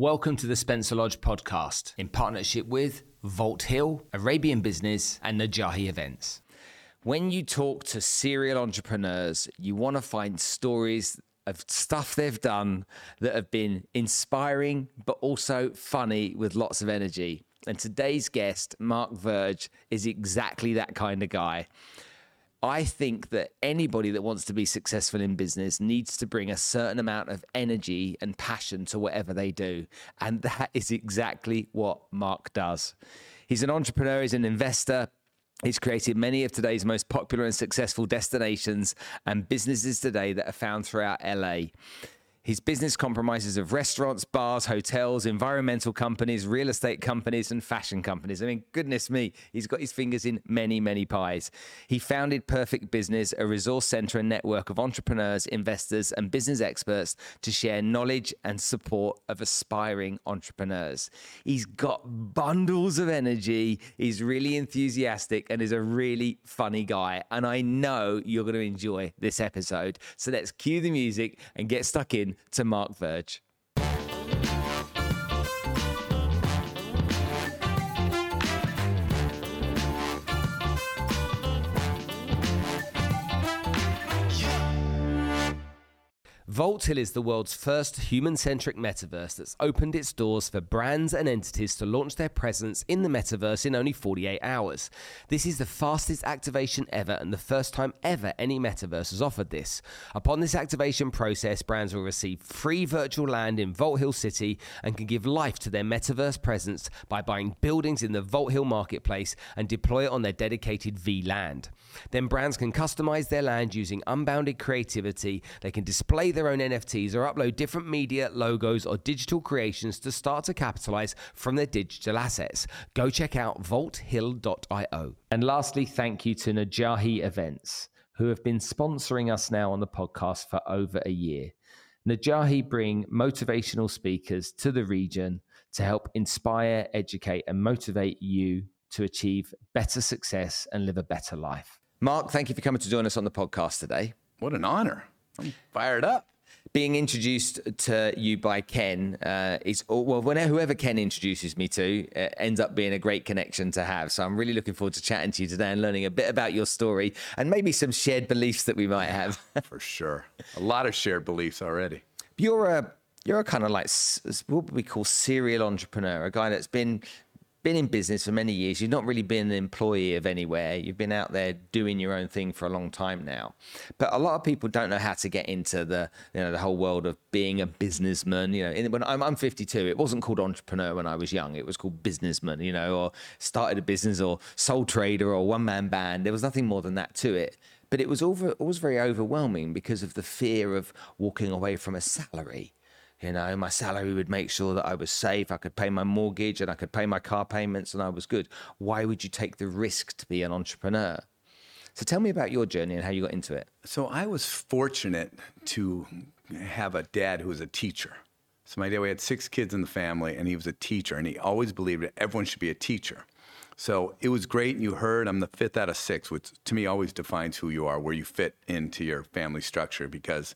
Welcome to the Spencer Lodge podcast in partnership with Vault Hill, Arabian Business, and Najahi Events. When you talk to serial entrepreneurs, you want to find stories of stuff they've done that have been inspiring, but also funny with lots of energy. And today's guest, Mark Verge, is exactly that kind of guy. I think that anybody that wants to be successful in business needs to bring a certain amount of energy and passion to whatever they do. And that is exactly what Mark does. He's an entrepreneur, he's an investor. He's created many of today's most popular and successful destinations and businesses today that are found throughout LA. His business compromises of restaurants, bars, hotels, environmental companies, real estate companies, and fashion companies. I mean, goodness me, he's got his fingers in many, many pies. He founded Perfect Business, a resource center and network of entrepreneurs, investors, and business experts to share knowledge and support of aspiring entrepreneurs. He's got bundles of energy, he's really enthusiastic, and is a really funny guy. And I know you're going to enjoy this episode. So let's cue the music and get stuck in to Mark Verge. Vault Hill is the world's first human centric metaverse that's opened its doors for brands and entities to launch their presence in the metaverse in only 48 hours. This is the fastest activation ever and the first time ever any metaverse has offered this. Upon this activation process, brands will receive free virtual land in Vault Hill City and can give life to their metaverse presence by buying buildings in the Vault Hill marketplace and deploy it on their dedicated V land. Then brands can customize their land using unbounded creativity. They can display their own NFTs or upload different media, logos, or digital creations to start to capitalize from their digital assets. Go check out vaulthill.io. And lastly, thank you to Najahi Events, who have been sponsoring us now on the podcast for over a year. Najahi bring motivational speakers to the region to help inspire, educate, and motivate you to achieve better success and live a better life. Mark, thank you for coming to join us on the podcast today. What an honor. I'm fired up. Being introduced to you by Ken uh, is, well, whenever, whoever Ken introduces me to uh, ends up being a great connection to have. So I'm really looking forward to chatting to you today and learning a bit about your story and maybe some shared beliefs that we might have. For sure. A lot of shared beliefs already. You're a you're a kind of like what we call serial entrepreneur, a guy that's been been in business for many years. You've not really been an employee of anywhere. You've been out there doing your own thing for a long time now. But a lot of people don't know how to get into the you know the whole world of being a businessman. You know, when I'm, I'm 52, it wasn't called entrepreneur when I was young. It was called businessman. You know, or started a business or sole trader or one man band. There was nothing more than that to it. But it was always very overwhelming because of the fear of walking away from a salary you know, my salary would make sure that I was safe. I could pay my mortgage and I could pay my car payments and I was good. Why would you take the risk to be an entrepreneur? So tell me about your journey and how you got into it. So I was fortunate to have a dad who was a teacher. So my dad, we had six kids in the family, and he was a teacher, and he always believed that everyone should be a teacher. So it was great. You heard I'm the fifth out of six, which to me always defines who you are, where you fit into your family structure, because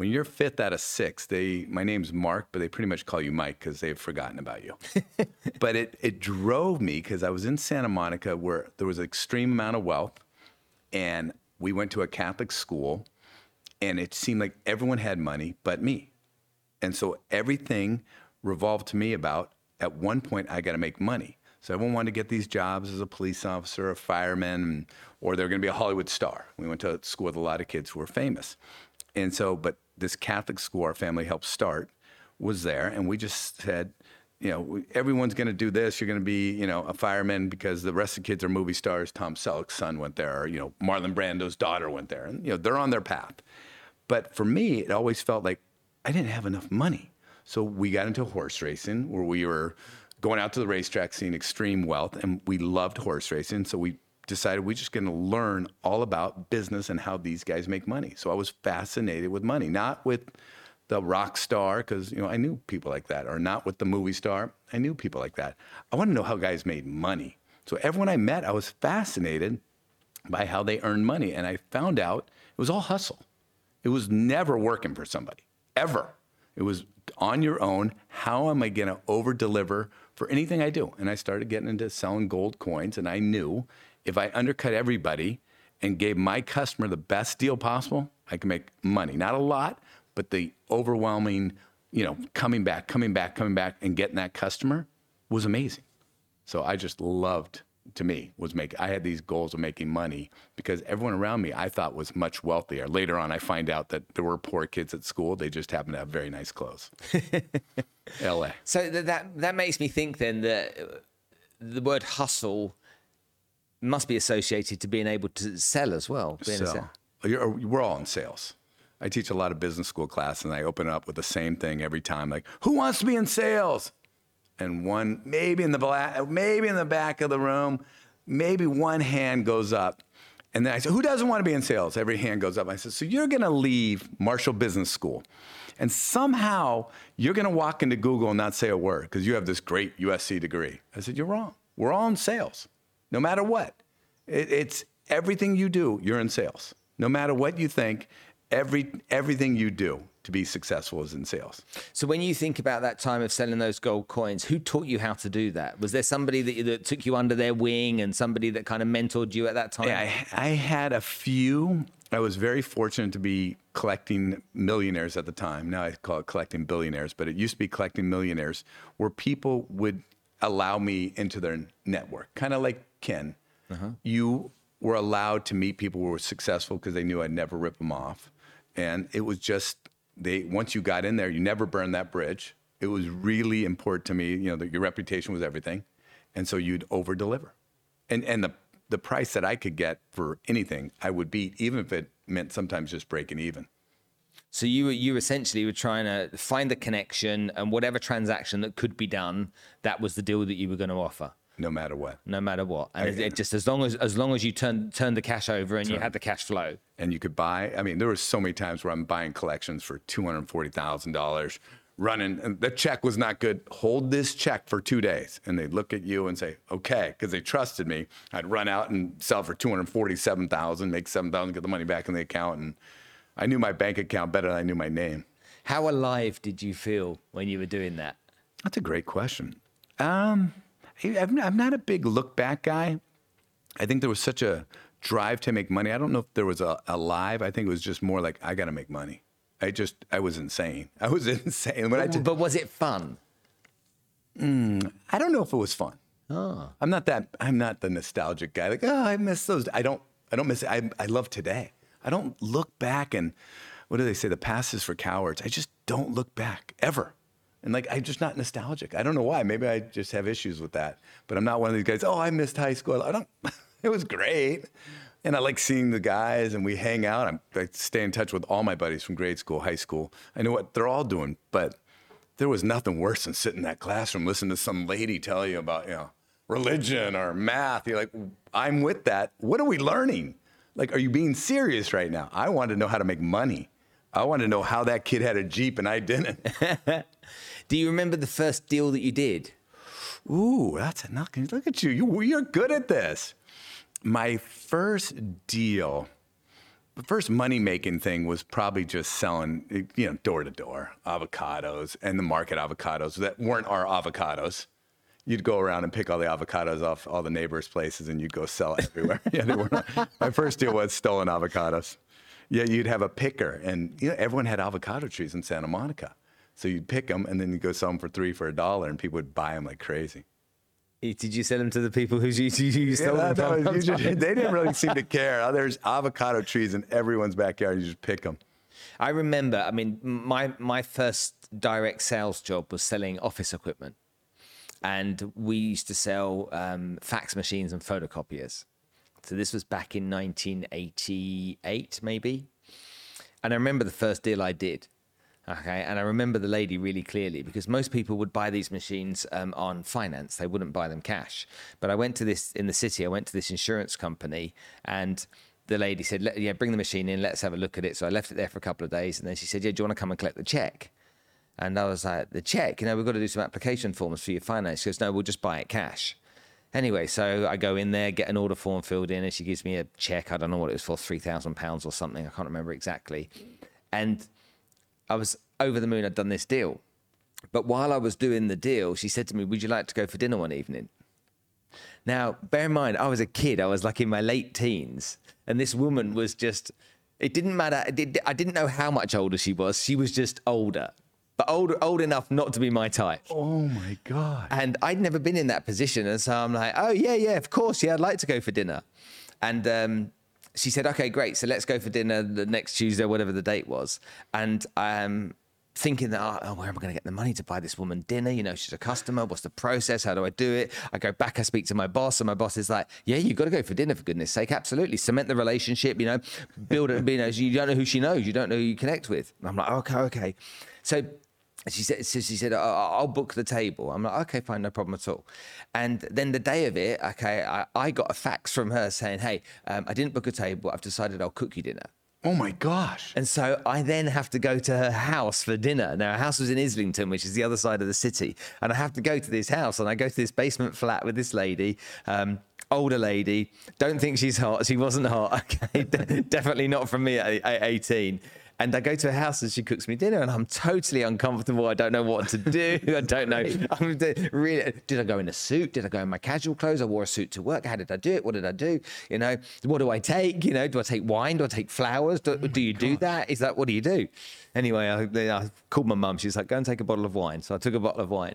when you're fifth out of six, they my name's Mark, but they pretty much call you Mike because they've forgotten about you. but it it drove me because I was in Santa Monica where there was an extreme amount of wealth, and we went to a Catholic school, and it seemed like everyone had money but me, and so everything revolved to me about at one point I got to make money. So everyone wanted to get these jobs as a police officer, a fireman, or they're going to be a Hollywood star. We went to school with a lot of kids who were famous. And so, but this Catholic school our family helped start was there, and we just said, you know, everyone's going to do this. You're going to be, you know, a fireman because the rest of the kids are movie stars. Tom Selleck's son went there, or, you know, Marlon Brando's daughter went there, and you know, they're on their path. But for me, it always felt like I didn't have enough money. So we got into horse racing, where we were going out to the racetrack, seeing extreme wealth, and we loved horse racing. So we decided we're just going to learn all about business and how these guys make money. So I was fascinated with money, not with the rock star, because you know I knew people like that, or not with the movie star. I knew people like that. I want to know how guys made money. So everyone I met, I was fascinated by how they earned money, and I found out it was all hustle. It was never working for somebody, ever. It was on your own. How am I going to over deliver for anything I do? And I started getting into selling gold coins, and I knew if I undercut everybody and gave my customer the best deal possible, I can make money. Not a lot, but the overwhelming, you know, coming back, coming back, coming back, and getting that customer was amazing. So I just loved to me was make I had these goals of making money because everyone around me I thought was much wealthier. Later on I find out that there were poor kids at school. They just happened to have very nice clothes. LA. So that, that makes me think then that uh, the word hustle must be associated to being able to sell as well. being a So sell- you're, we're all in sales. I teach a lot of business school class and I open up with the same thing every time like who wants to be in sales? And one maybe in the black, maybe in the back of the room, maybe one hand goes up. And then I said, Who doesn't want to be in sales? Every hand goes up. I said, So you're going to leave Marshall Business School. And somehow you're going to walk into Google and not say a word because you have this great USC degree. I said, You're wrong. We're all in sales, no matter what. It, it's everything you do, you're in sales. No matter what you think, every, everything you do to be successful is in sales. So when you think about that time of selling those gold coins, who taught you how to do that? Was there somebody that, that took you under their wing and somebody that kind of mentored you at that time? Yeah, I, I had a few. I was very fortunate to be collecting millionaires at the time. Now I call it collecting billionaires, but it used to be collecting millionaires where people would allow me into their network, kind of like Ken. Uh-huh. You were allowed to meet people who were successful because they knew I'd never rip them off. And it was just, they once you got in there, you never burned that bridge. It was really important to me, you know, that your reputation was everything. And so you'd over deliver and and the the price that I could get for anything, I would beat, even if it meant sometimes just breaking even. So you were you essentially were trying to find the connection and whatever transaction that could be done, that was the deal that you were going to offer, No matter what, no matter what. And it, it just as long as as long as you turn turned the cash over and you had the cash flow. and you could buy. I mean, there were so many times where I'm buying collections for two hundred forty thousand dollars, running, and the check was not good. Hold this check for two days, and they'd look at you and say, "Okay," because they trusted me. I'd run out and sell for two hundred forty-seven thousand, make seven thousand, get the money back in the account, and I knew my bank account better than I knew my name. How alive did you feel when you were doing that? That's a great question. Um, I'm I'm not a big look back guy. I think there was such a drive to make money. I don't know if there was a, a live. I think it was just more like I got to make money. I just I was insane. I was insane when I did. But was it fun? Hmm, I don't know if it was fun. Ah. I'm not that. I'm not the nostalgic guy. Like, oh, I miss those. I don't. I don't miss it. I, I love today. I don't look back and what do they say? The past is for cowards. I just don't look back ever. And like, I'm just not nostalgic. I don't know why. Maybe I just have issues with that. But I'm not one of these guys. Oh, I missed high school. I don't. it was great. And I like seeing the guys, and we hang out. I'm, I stay in touch with all my buddies from grade school, high school. I know what they're all doing, but there was nothing worse than sitting in that classroom listening to some lady tell you about you know religion or math you're like i'm with that what are we learning like are you being serious right now i wanted to know how to make money i want to know how that kid had a jeep and i didn't Do you remember the first deal that you did? ooh that's a knock look at you you you're good at this my first deal the first money making thing was probably just selling, you know, door to door avocados and the market avocados that weren't our avocados. You'd go around and pick all the avocados off all the neighbors' places and you'd go sell it everywhere. yeah, they were my first deal was stolen avocados. Yeah, you'd have a picker, and you know, everyone had avocado trees in Santa Monica. So you'd pick them and then you'd go sell them for three for a dollar, and people would buy them like crazy. Did you sell them to the people who you, you, you stole Yeah, them from? just- they didn't really seem to care. Oh, There's avocado trees in everyone's backyard. You just pick them. I remember. I mean, my my first direct sales job was selling office equipment, and we used to sell um, fax machines and photocopiers. So this was back in 1988, maybe. And I remember the first deal I did. Okay, and I remember the lady really clearly because most people would buy these machines um, on finance; they wouldn't buy them cash. But I went to this in the city. I went to this insurance company, and the lady said, "Yeah, bring the machine in. Let's have a look at it." So I left it there for a couple of days, and then she said, "Yeah, do you want to come and collect the check?" And I was like, "The check? You know, we've got to do some application forms for your finance." She goes, "No, we'll just buy it cash." Anyway, so I go in there, get an order form filled in, and she gives me a check. I don't know what it was for, three thousand pounds or something. I can't remember exactly. And I was over the moon. I'd done this deal, But while I was doing the deal, she said to me, Would you like to go for dinner one evening? Now, bear in mind, I was a kid. I was like in my late teens. And this woman was just, it didn't matter. I didn't know how much older she was. She was just older, but old, old enough not to be my type. Oh my God. And I'd never been in that position. And so I'm like, oh, yeah, yeah, of course. Yeah, I'd like to go for dinner. And um, she said, okay, great. So let's go for dinner the next Tuesday, whatever the date was. And um, thinking that, oh, where am I going to get the money to buy this woman dinner? You know, she's a customer. What's the process? How do I do it? I go back, I speak to my boss, and my boss is like, yeah, you've got to go for dinner, for goodness sake. Absolutely. Cement the relationship, you know, build it. You know, you don't know who she knows. You don't know who you connect with. And I'm like, okay, okay. So she said, so she said, I'll book the table. I'm like, okay, fine, no problem at all. And then the day of it, okay, I, I got a fax from her saying, hey, um, I didn't book a table. I've decided I'll cook you dinner. Oh my gosh. And so I then have to go to her house for dinner. Now, her house was in Islington, which is the other side of the city. And I have to go to this house and I go to this basement flat with this lady. Um, older lady. Don't think she's hot. She wasn't hot. Okay, definitely not from me at 18. And I go to her house and she cooks me dinner, and I'm totally uncomfortable. I don't know what to do. I don't know. I'm really. Did I go in a suit? Did I go in my casual clothes? I wore a suit to work. How did I do it? What did I do? You know, what do I take? You know, do I take wine? Do I take flowers? Do, oh do you God. do that? Is that what do you do? Anyway, I, I called my mum. She's like, go and take a bottle of wine. So I took a bottle of wine.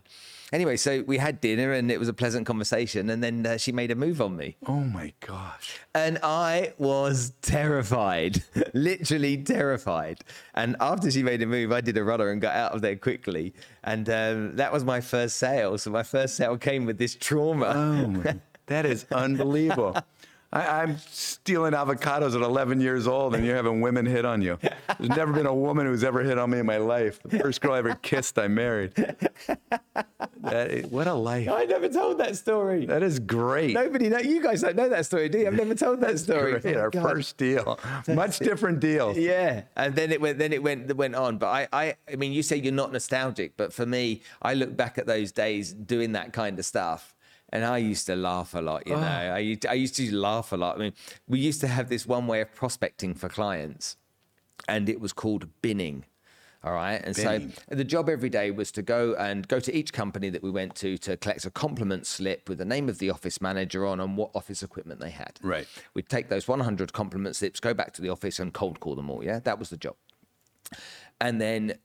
Anyway, so we had dinner and it was a pleasant conversation. And then uh, she made a move on me. Oh my gosh. And I was terrified, literally terrified. And after she made a move, I did a runner and got out of there quickly. And um, that was my first sale. So my first sale came with this trauma. Oh, that is unbelievable. I, am stealing avocados at 11 years old, and you're having women hit on you. There's never been a woman who's ever hit on me in my life. The first girl I ever kissed, I married. That, what a life! I never told that story. That is great. Nobody know. You guys don't know that story, do you? I've never told that story. Great. Oh, Our God. first deal, much different deal. Yeah, and then it went. Then it went. Went on. But I, I, I mean, you say you're not nostalgic, but for me, I look back at those days doing that kind of stuff and I used to laugh a lot, you oh. know. Ah. I used, to, I used to laugh a lot. I mean, we used to have this one way of prospecting for clients, and it was called binning. All right. And binning. so the job every day was to go and go to each company that we went to to collect a compliment slip with the name of the office manager on and what office equipment they had. Right. We'd take those 100 compliment slips, go back to the office and cold call them all. Yeah. That was the job. And then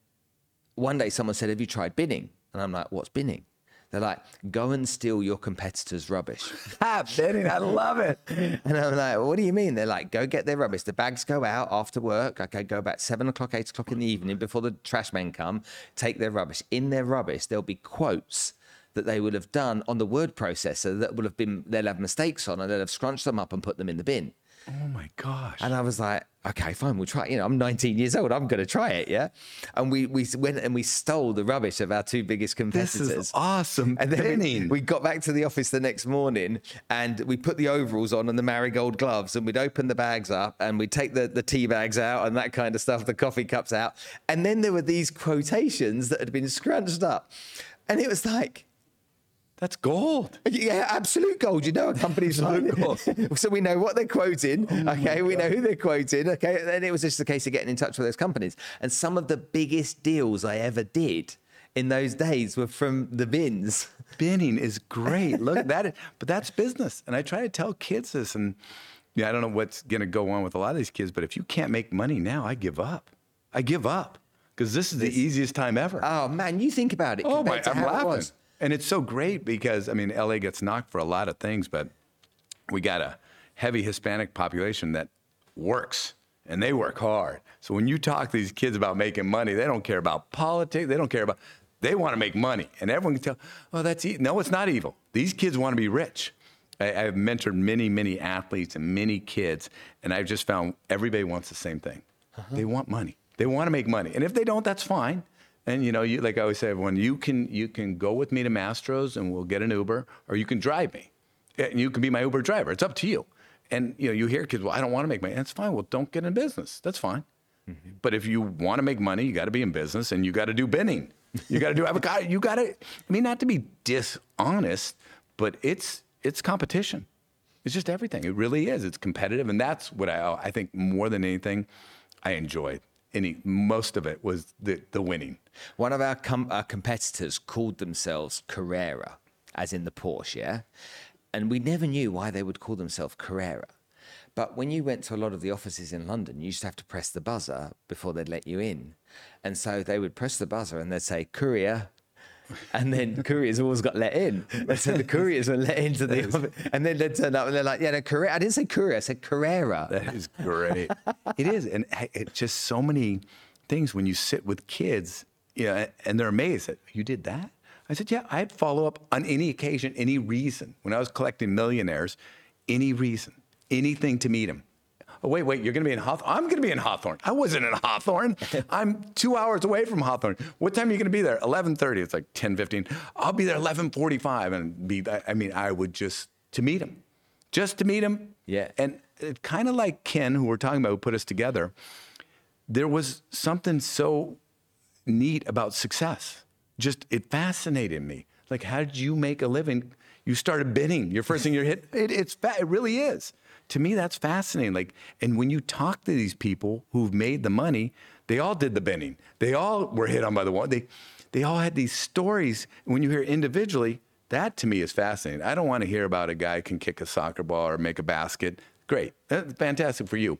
one day someone said, Have you tried binning? And I'm like, What's binning? They're like, go and steal your competitor's rubbish. ah, binning, I love it. And I'm like, what do you mean? They're like, go get their rubbish. The bags go out after work. Okay, go about seven o'clock, eight o'clock in the evening before the trash men come, take their rubbish. In their rubbish, there'll be quotes that they would have done on the word processor that will have been, they'll have mistakes on and they'll have scrunched them up and put them in the bin. Oh my gosh. And I was like, okay, fine, we'll try. You know, I'm 19 years old. I'm going to try it. Yeah. And we, we went and we stole the rubbish of our two biggest competitors. This is awesome. And then we, we, got back to the office the next morning and we put the overalls on and the marigold gloves and we'd open the bags up and we'd take the, the tea bags out and that kind of stuff, the coffee cups out. And then there were these quotations that had been scrunched up. And it was like, that's gold. Yeah, absolute gold. You know, a company's like so we know what they're quoting. Oh okay, we know who they're quoting. Okay, and it was just a case of getting in touch with those companies. And some of the biggest deals I ever did in those days were from the bins. Binning is great. Look, that, but that's business. And I try to tell kids this, and yeah, I don't know what's going to go on with a lot of these kids, but if you can't make money now, I give up. I give up because this is the easiest time ever. Oh man, you think about it. Oh my, I'm laughing. And it's so great because, I mean, LA gets knocked for a lot of things, but we got a heavy Hispanic population that works and they work hard. So when you talk to these kids about making money, they don't care about politics. They don't care about, they want to make money. And everyone can tell, oh, that's evil. No, it's not evil. These kids want to be rich. I, have mentored many, many athletes and many kids, and I've just found everybody wants the same thing. Uh-huh. They want money. They want to make money. And if they don't, that's fine. And you know, you like I always say, everyone, you can you can go with me to Mastro's and we'll get an Uber, or you can drive me, and you can be my Uber driver. It's up to you. And you know, you hear kids, well, I don't want to make money. That's fine. Well, don't get in business. That's fine. Mm-hmm. But if you want to make money, you got to be in business, and you got to do binning. You got to do avocado. You got to. I mean, not to be dishonest, but it's it's competition. It's just everything. It really is. It's competitive, and that's what I I think more than anything, I enjoy he, most of it was the, the winning. One of our, com- our competitors called themselves Carrera, as in the Porsche, yeah? And we never knew why they would call themselves Carrera. But when you went to a lot of the offices in London, you used to have to press the buzzer before they'd let you in. And so they would press the buzzer and they'd say, Courier. And then couriers always got let in. And so the couriers were let into the office. And then they turned up and they're like, yeah, no. I didn't say courier, I said Carrera. That is great. it is. And it's just so many things when you sit with kids, you know, and they're amazed that you did that. I said, yeah, I'd follow up on any occasion, any reason. When I was collecting millionaires, any reason, anything to meet them. Oh, wait, wait, you're going to be in Hawthorne? I'm going to be in Hawthorne. I wasn't in Hawthorne. I'm two hours away from Hawthorne. What time are you going to be there? 11.30. It's like 10.15. I'll be there 11.45 and be, I mean, I would just, to meet him, just to meet him. Yeah. And it kind of like Ken, who we're talking about, who put us together, there was something so neat about success. Just, it fascinated me. Like, how did you make a living? You started bidding. Your first thing you hit, it, it's, it really is to me that's fascinating like and when you talk to these people who've made the money they all did the binning. They all were hit on by the one they they all had these stories. When you hear individually that to me is fascinating. I don't want to hear about a guy can kick a soccer ball or make a basket. Great that's fantastic for you.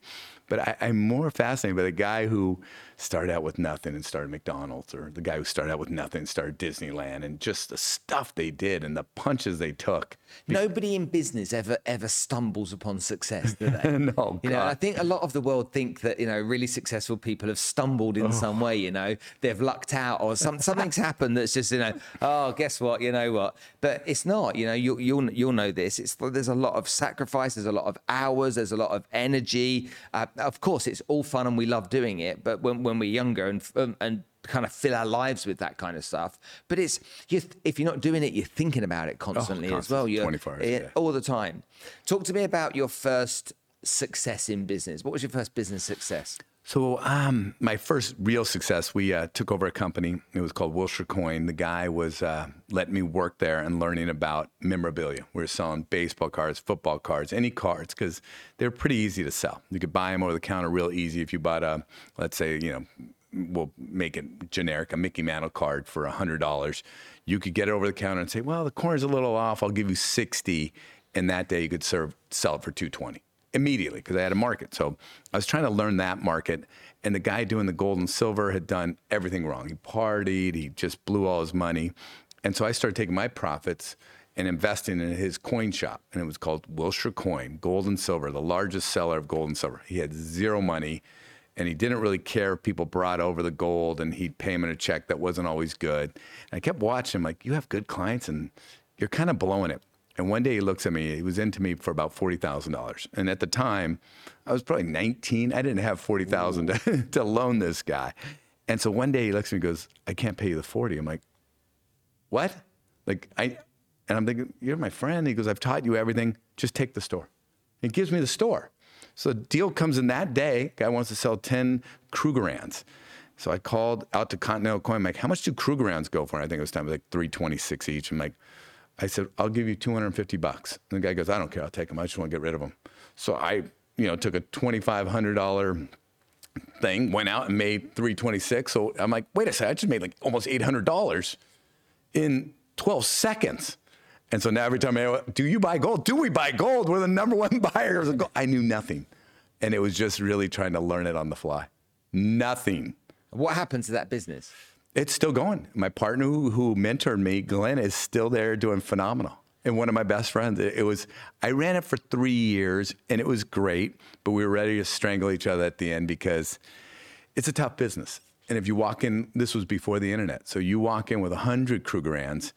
But I, i'm more fascinated by the guy who started out with nothing and started mcdonald's or the guy who started out with nothing and started disneyland and just the stuff they did and the punches they took Nobody in business ever ever stumbles upon success, do they? no, You know, I think a lot of the world think that you know really successful people have stumbled in some way. You know, they've lucked out or some, something's happened that's just you know, oh, guess what? You know what? But it's not. You know, you, you'll you'll know this. It's there's a lot of sacrifice. There's a lot of hours. There's a lot of energy. Uh, of course, it's all fun and we love doing it. But when when we're younger and um, and kind of fill our lives with that kind of stuff. But it's you if you're not doing it, you're thinking about it constantly as well. You're 24 hours a yeah, all the time. Talk to me about your first success in business. What was your first business success? So, um, my first real success, we uh, took over a company. It was called Wilshire Coin. The guy was uh, letting me work there and learning about memorabilia. We were selling baseball cards, football cards, any cards, because they're pretty easy to sell. You could buy them over the counter real easy. If you bought a, let's say, you know, we'll make it generic, a Mickey Mantle card for $100, you could get it over the counter and say, well, the corner's a little off. I'll give you 60 And that day you could serve, sell it for 220 immediately because I had a market. So I was trying to learn that market. And the guy doing the gold and silver had done everything wrong. He partied, he just blew all his money. And so I started taking my profits and investing in his coin shop. And it was called Wilshire Coin, gold and silver, the largest seller of gold and silver. He had zero money and he didn't really care if people brought over the gold and he'd pay him in a check that wasn't always good. And I kept watching him like, you have good clients and you're kind of blowing it. And one day he looks at me, he was into me for about $40,000. And at the time, I was probably 19. I didn't have 40,000 to, to loan this guy. And so one day he looks at me and goes, I can't pay you the 40. I'm like, what? Like, I, and I'm thinking, you're my friend. He goes, I've taught you everything. Just take the store. He gives me the store. So the deal comes in that day. Guy wants to sell 10 Krugerrands. So I called out to Continental Coin. I'm like, how much do Krugerrands go for? And I think it was time like 326 each. I'm like, I said, I'll give you 250 bucks. And the guy goes, I don't care. I'll take them. I just want to get rid of them. So I, you know, took a $2,500 thing, went out and made 326. So I'm like, wait a second. I just made like almost $800 in 12 seconds. And so now every time I go, do you buy gold? Do we buy gold? We're the number one buyers of gold. I knew nothing. And it was just really trying to learn it on the fly. Nothing. What happened to that business? It's still going. My partner who, who mentored me, Glenn, is still there doing phenomenal. And one of my best friends, it, was, I ran it for three years and it was great, but we were ready to strangle each other at the end because it's a tough business. And if you walk in, this was before the internet. So you walk in with a 100 Krugerrands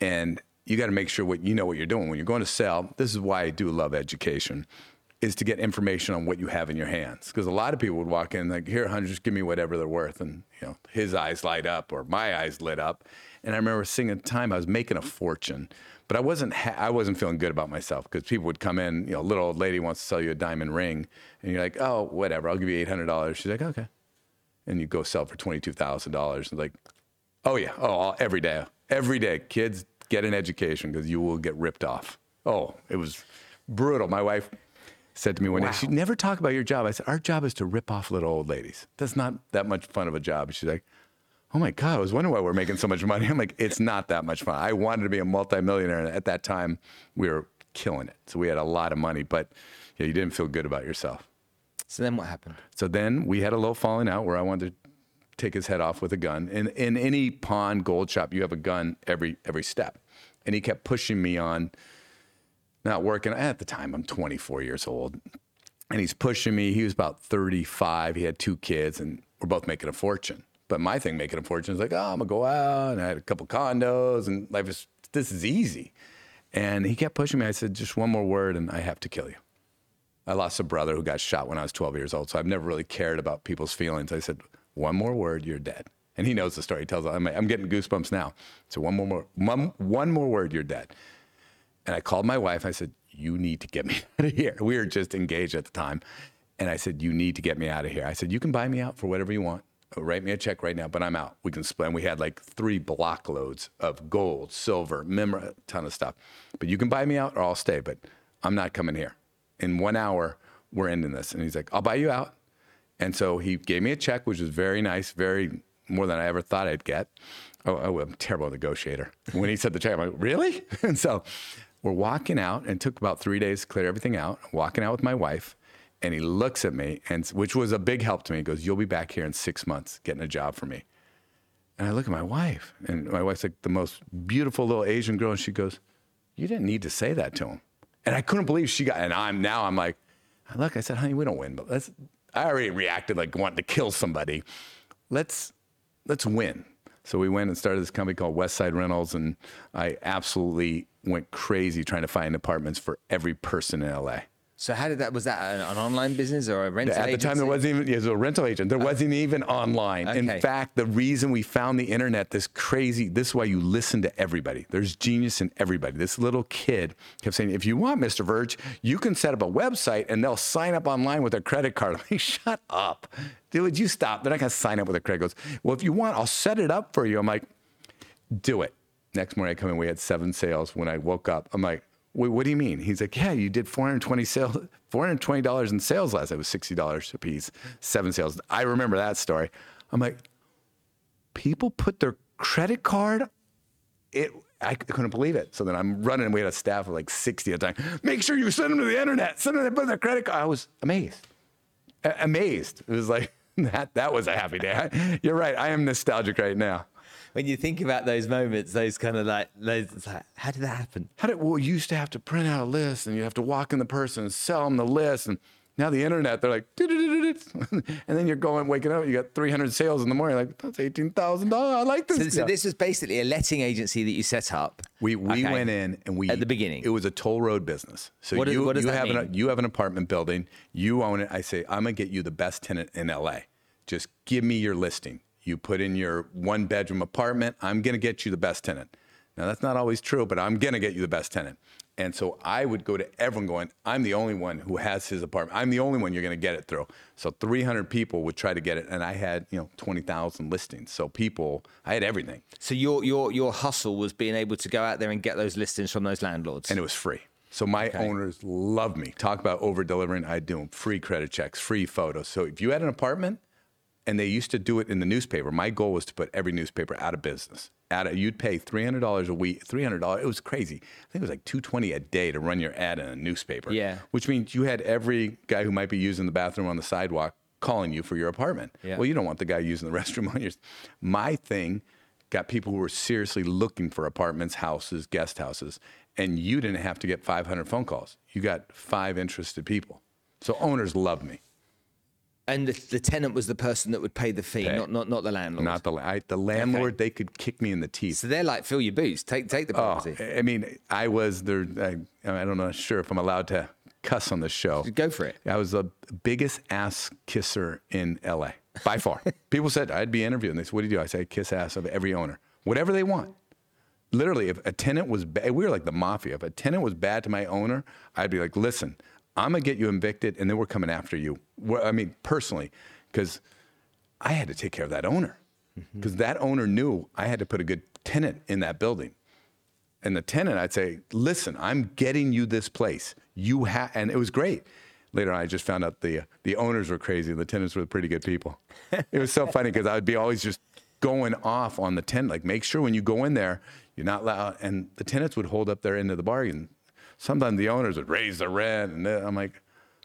and you got to make sure what you know what you're doing. When you're going to sell, this is why I do love education, is to get information on what you have in your hands. Because a lot of people would walk in like, here, 100, just give me whatever they're worth. And, you know, his eyes light up or my eyes lit up. And I remember seeing a time I was making a fortune, but I wasn't, ha- I wasn't feeling good about myself because people would come in, you know, a little old lady wants to sell you a diamond ring. And you're like, oh, whatever, I'll give you $800. She's like, okay. And you go sell for $22,000. And like, oh yeah, oh, every day, every day, kids get an education because you will get ripped off. Oh, it was brutal. My wife said to me one Wow. day, "She never talk about your job." I said, "Our job is to rip off little old ladies. That's not that much fun of a job." She's like, "Oh my god, I was wondering why we're making so much money." I'm like, "It's not that much fun. I wanted to be a multimillionaire, and at that time, we were killing it. So we had a lot of money, but yeah, you didn't feel good about yourself." So then what happened? So then we had a little falling out where I wanted to take his head off with a gun. In in any pawn gold shop, you have a gun every every step. And he kept pushing me on not working. At the time, I'm 24 years old. And he's pushing me. He was about 35. He had two kids, and we're both making a fortune. But my thing making a fortune is like, oh, I'm gonna go out and I had a couple condos and life is this is easy. And he kept pushing me. I said, just one more word and I have to kill you. I lost a brother who got shot when I was 12 years old, so I've never really cared about people's feelings. I said, one more word, you're dead. And he knows the story. He tells, I'm, I'm getting goosebumps now. So one more, one, one more word, you're dead. And I called my wife. I said, you need to get me out of here. We were just engaged at the time. And I said, you need to get me out of here. I said, you can buy me out for whatever you want. Write me a check right now, but I'm out. We can split. And we had like three block loads of gold, silver, memor, a ton of stuff. But you can buy me out or I'll stay, but I'm not coming here. In one hour, we're ending this. And he's like, I'll buy you out. And so he gave me a check, which was very nice, very more than I ever thought I'd get. Oh, oh I'm a terrible negotiator. When he said the check, I'm like, really? And so we're walking out, and took about three days to clear everything out. Walking out with my wife, and he looks at me, and which was a big help to me. He goes, "You'll be back here in six months, getting a job for me." And I look at my wife, and my wife's like the most beautiful little Asian girl, and she goes, "You didn't need to say that to him." And I couldn't believe she got. And I'm now I'm like, look, I said, honey, we don't win, but let's. I already reacted like wanting to kill somebody. Let's let's win. So we went and started this company called Westside Rentals, and I absolutely went crazy trying to find apartments for every person in LA. So how did that? Was that an, an online business or a rental? Agent? At the time, there wasn't even, yeah, was a rental agent. There uh-huh. wasn't even online. Okay. In fact, the reason we found the internet, this crazy, this is why you listen to everybody. There's genius in everybody. This little kid kept saying, if you want, Mr. Verge, you can set up a website and they'll sign up online with their credit card. I'm like, shut up. Dude, you stop. They're not going to sign up with a credit card. Goes, well, if you want, I'll set it up for you. I'm like, do it. Next morning I come in, we had seven sales. When I woke up, I'm like, wait, what do you mean? He's like, yeah, you did 420 sales, $420 in sales last. It was $60 a piece, seven sales. I remember that story. I'm like, people put their credit card. It, I couldn't believe it. So then I'm running. We had a staff of like 60 at the time. Make sure you send them to the internet. Send them to put their credit card. I was amazed, A- amazed. It was like that. That was a happy day. You're right. I am nostalgic right now. When you think about those moments, those kind of like, those, it's like, how did that happen? How did well, you used to have to print out a list and you have to walk in the person and sell them the list and now the internet they're like and then you're going waking up you got 300 sales in the morning like that's $18,000 I like this So, so this was basically a letting agency that you set up. we we Okay. went in and we At the beginning. it was a toll road business so What does- you what does you that have an you have an apartment building you own it I say I'm going to get you the best tenant in LA just give me your listing you put in your one bedroom apartment I'm going to get you the best tenant now that's not always true but I'm going to get you the best tenant and so I would go to everyone going, I'm the only one who has his apartment. I'm the only one you're going to get it through. So 300 people would try to get it. And I had, you know, 20,000 listings. So people, I had everything. So your your your hustle was being able to go out there and get those listings from those landlords. and it was free. So my owners love me. Talk about over delivering. I do them free credit checks, free photos. So if you had an apartment, and they used to do it in the newspaper. My goal was to put every newspaper out of business. Out of, you'd pay three hundred dollars a week. Three hundred dollars. It was crazy. I think it was like two twenty a day to run your ad in a newspaper. Yeah. Which means you had every guy who might be using the bathroom on the sidewalk calling you for your apartment. Yeah. Well, you don't want the guy using the restroom on yours. My thing got people who were seriously looking for apartments, houses, guest houses, and you didn't have to get 500 phone calls. You got five interested people. So owners loved me. And the, the tenant was the person that would pay the fee, Pay. not not not the landlord. Not the I, the landlord. They could kick me in the teeth. so they're like, fill your boots, take take the oh, property. Oh, I mean, I was there. I, I don't know, sure if I'm allowed to cuss on the show. go for it. I was the biggest ass kisser in LA by far. People said I'd be interviewed, and they said, "What do you do?" I say, kiss ass of every owner, whatever they want." Literally, if a tenant was bad, we were like the mafia. If a tenant was bad to my owner, I'd be like, "Listen, I'm gonna get you evicted, and then we're coming after you." Well, I mean, personally, because I had to take care of that owner, mm-hmm. because that owner knew I had to put a good tenant in that building. And the tenant, I'd say, listen, I'm getting you this place. You have, and it was great. later on, I just found out the the owners were crazy. And the tenants were pretty good people. it was so funny because I would be always just going off on the tenant, like make sure when you go in there, you're not loud. And the tenants would hold up their end of the bargain. Sometimes the owners would raise the rent, and I'm like,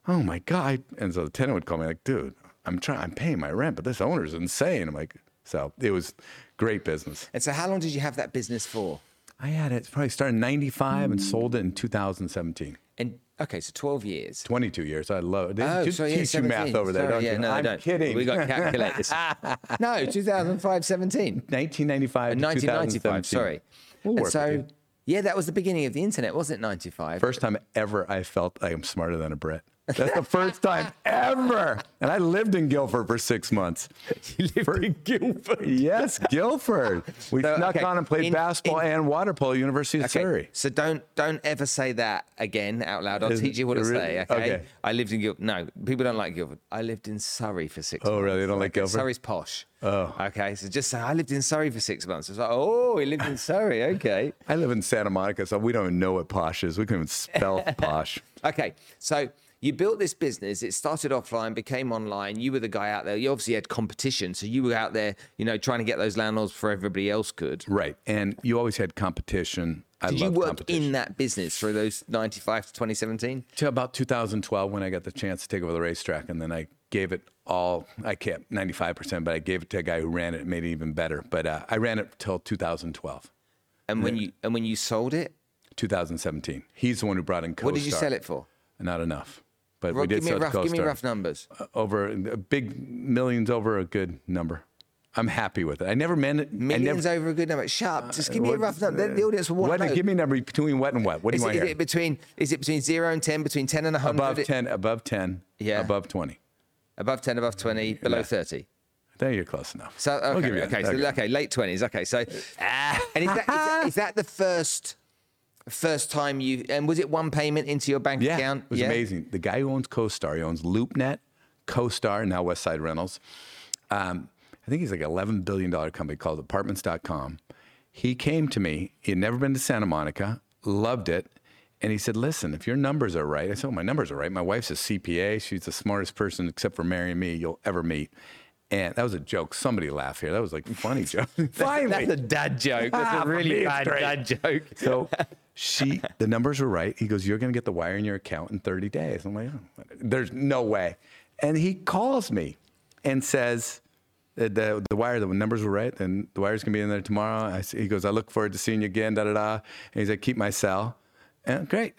oh my god. And so the tenant would call me like, dude, I'm trying, I'm paying my rent, but this owner's insane. I'm like, so it was great business. And so, how long did you have that business for? I had it probably started in '95 and sold it in 2017. And okay, so 12 years. 22 years. I love it. Oh, just sorry, yeah, teach you math over there, Sorry, don't yeah, you? No, I I'm don't. kidding. We got calculators. no, 2005, 17. 1995 to 1995, 2017. sorry. We'll and so. Yeah, that was the beginning of the internet, wasn't it? 95. First time ever I felt like I am smarter than a Brit. That's the first time ever. And I lived in Guildford for six months. you lived in Guildford. Yes, Guildford. We So, snuck okay, on and played in- basketball in- and water polo, University of Okay, Surrey. so don't don't ever say that again out loud. I'll Is teach you what to really? say. Okay? Okay. I lived in Guildford. No, people don't like Guildford. I lived in Surrey for six. Oh, months. really? They don't like Guilford. Guildford? Surrey's posh. Oh. Okay, so just say I lived in Surrey for six months. It's like, oh, he lived in Surrey. Okay. I live in Santa Monica, so we don't even know what posh is. We can't even spell posh. Okay, so you built this business. It started offline, became online. You were the guy out there. You obviously had competition, so you were out there, you know, trying to get those landlords before everybody else could. Right. And you always had competition. I Did you work in that business through those 95 to 2017? to about 2012 when I got the chance to take over the racetrack, and then I gave it all. I kept 95%, but I gave it to a guy who ran it and made it even better. But uh, I ran it till 2012, And when you and when you sold it, 2017. He's the one who brought in CoStar. what did you sell it for? Not enough, but Rob, we did give me sell rough, to give me rough numbers. Uh, over a big millions over a good number. I'm happy with it. I never meant it. I Millions never, over a good number. Shut up. Just give me a rough number. The, the audience will want what, to know. Give me a number between what and what. What do is, you it, want is to hear? it between is it between zero and ten? Between ten and a hundred? Above 10, above 10, Yeah. above 20. Above ten, above twenty, below Yeah. thirty. There you're close enough. So I'll okay, give you okay, so okay, late twenties. Okay, so and is that, is that is that the first first time you and was it one payment into your bank Yeah, account? it was amazing. The guy who owns CoStar, he owns LoopNet, CoStar, now Westside Rentals. Um, I think he's like an $11 billion company called Apartments.com. He came to me. He had never been to Santa Monica, loved it. And he said, listen, if your numbers are right, I said, oh, my numbers are right. My wife's a CPA. She's the smartest person, except for marrying me, you'll ever meet. And that was a joke. Somebody laugh here. That was like a funny joke. Finally. That's a dad joke. That's Ah, a really bad dad joke. So she, the numbers were right. He goes, "You're going to get the wire in your account in 30 days." I'm like, oh, "There's no way." And he calls me and says, that "The the wire, the numbers were right, and the wire's to be in there tomorrow." I, s- he goes, "I look forward to seeing you again." Da da da. And he's like, "Keep my cell." And great.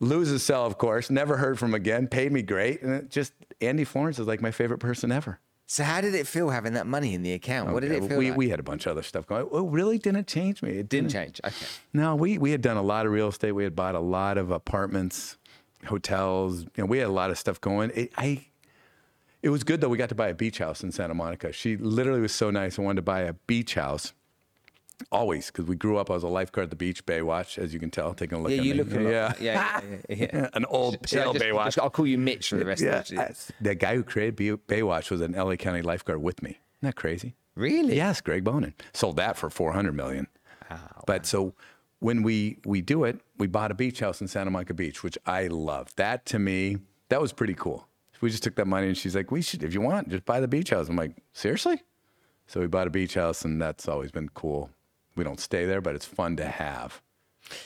Lose his cell, of course. Never heard from him again. Paid me great, and just Andy Florance is like my favorite person ever. So how did it feel having that money in the account? what did it feel we, like? we had a bunch of other stuff going. Oh, really? Didn't change me. It Didn't change. Okay. no, we, we had done a lot of real estate. We had bought a lot of apartments, hotels. You know, we had a lot of stuff going. It, I, it was good though. We got to buy a beach house in Santa Monica. She literally was so nice. I wanted to buy a beach house. Always, because we grew up. I was a lifeguard at the beach, Baywatch, as you can tell. Taking a look Yeah, at you me. look yeah. Yeah, yeah, yeah, yeah. An old pale just- Baywatch. just- I'll call you Mitch for the rest yeah, of the the guy who created Baywatch was an LA County lifeguard with me. Isn't that crazy? Really? Yes, Greg Bonann sold that for 400 million. Oh, but so when we we do it, we bought a beach house in Santa Monica Beach, which I love. That to me, that was pretty cool. We just took that money and she's like, "We should, if you want, just buy the beach house." I'm like, "Seriously?" So we bought a beach house, and that's always been cool. We don't stay there, but it's fun to have.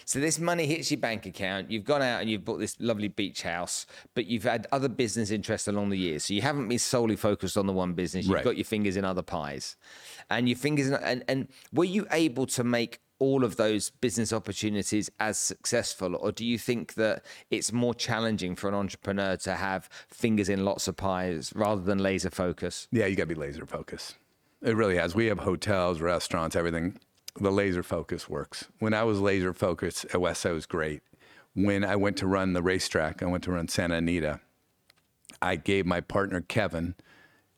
So this money hits your bank account. You've gone out and you've bought this lovely beach house, but you've had other business interests along the years. So you haven't been solely focused on the one business. You've Right. got your fingers in other pies, and your fingers. In, and and were you able to make all of those business opportunities as successful, or do you think that it's more challenging for an entrepreneur to have fingers in lots of pies rather than laser focus? Yeah, you got to be laser focused. It really has. We have hotels, restaurants, everything. The laser focus works. When I was laser focused at Westside, it was great. When I went to run the racetrack, I went to run Santa Anita. I gave my partner Kevin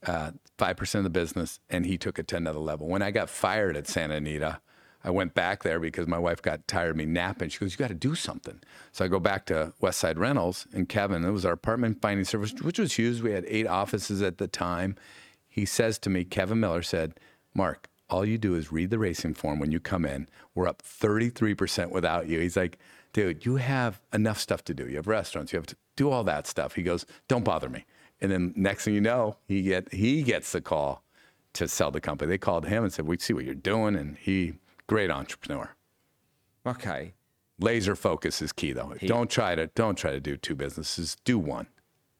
uh, five percent of the business, and he took it to another level. When I got fired at Santa Anita, I went back there because my wife got tired of me napping. She goes, "You got to do something." So I go back to Westside Rentals, and Kevin, it was our apartment finding service, which was huge. We had eight offices at the time. He says to me, Kevin Miller said, "Mark, all you do is read the racing form when you come in. We're up 33% without you. He's like, dude, you have enough stuff to do. You have restaurants, you have to do all that stuff. He goes, don't bother me. And then next thing you know, he get he gets the call to sell the company. They called him and said, we see what you're doing. And he, great entrepreneur. Okay. Laser focus is key though. don't try to don't try to do two businesses. Do one.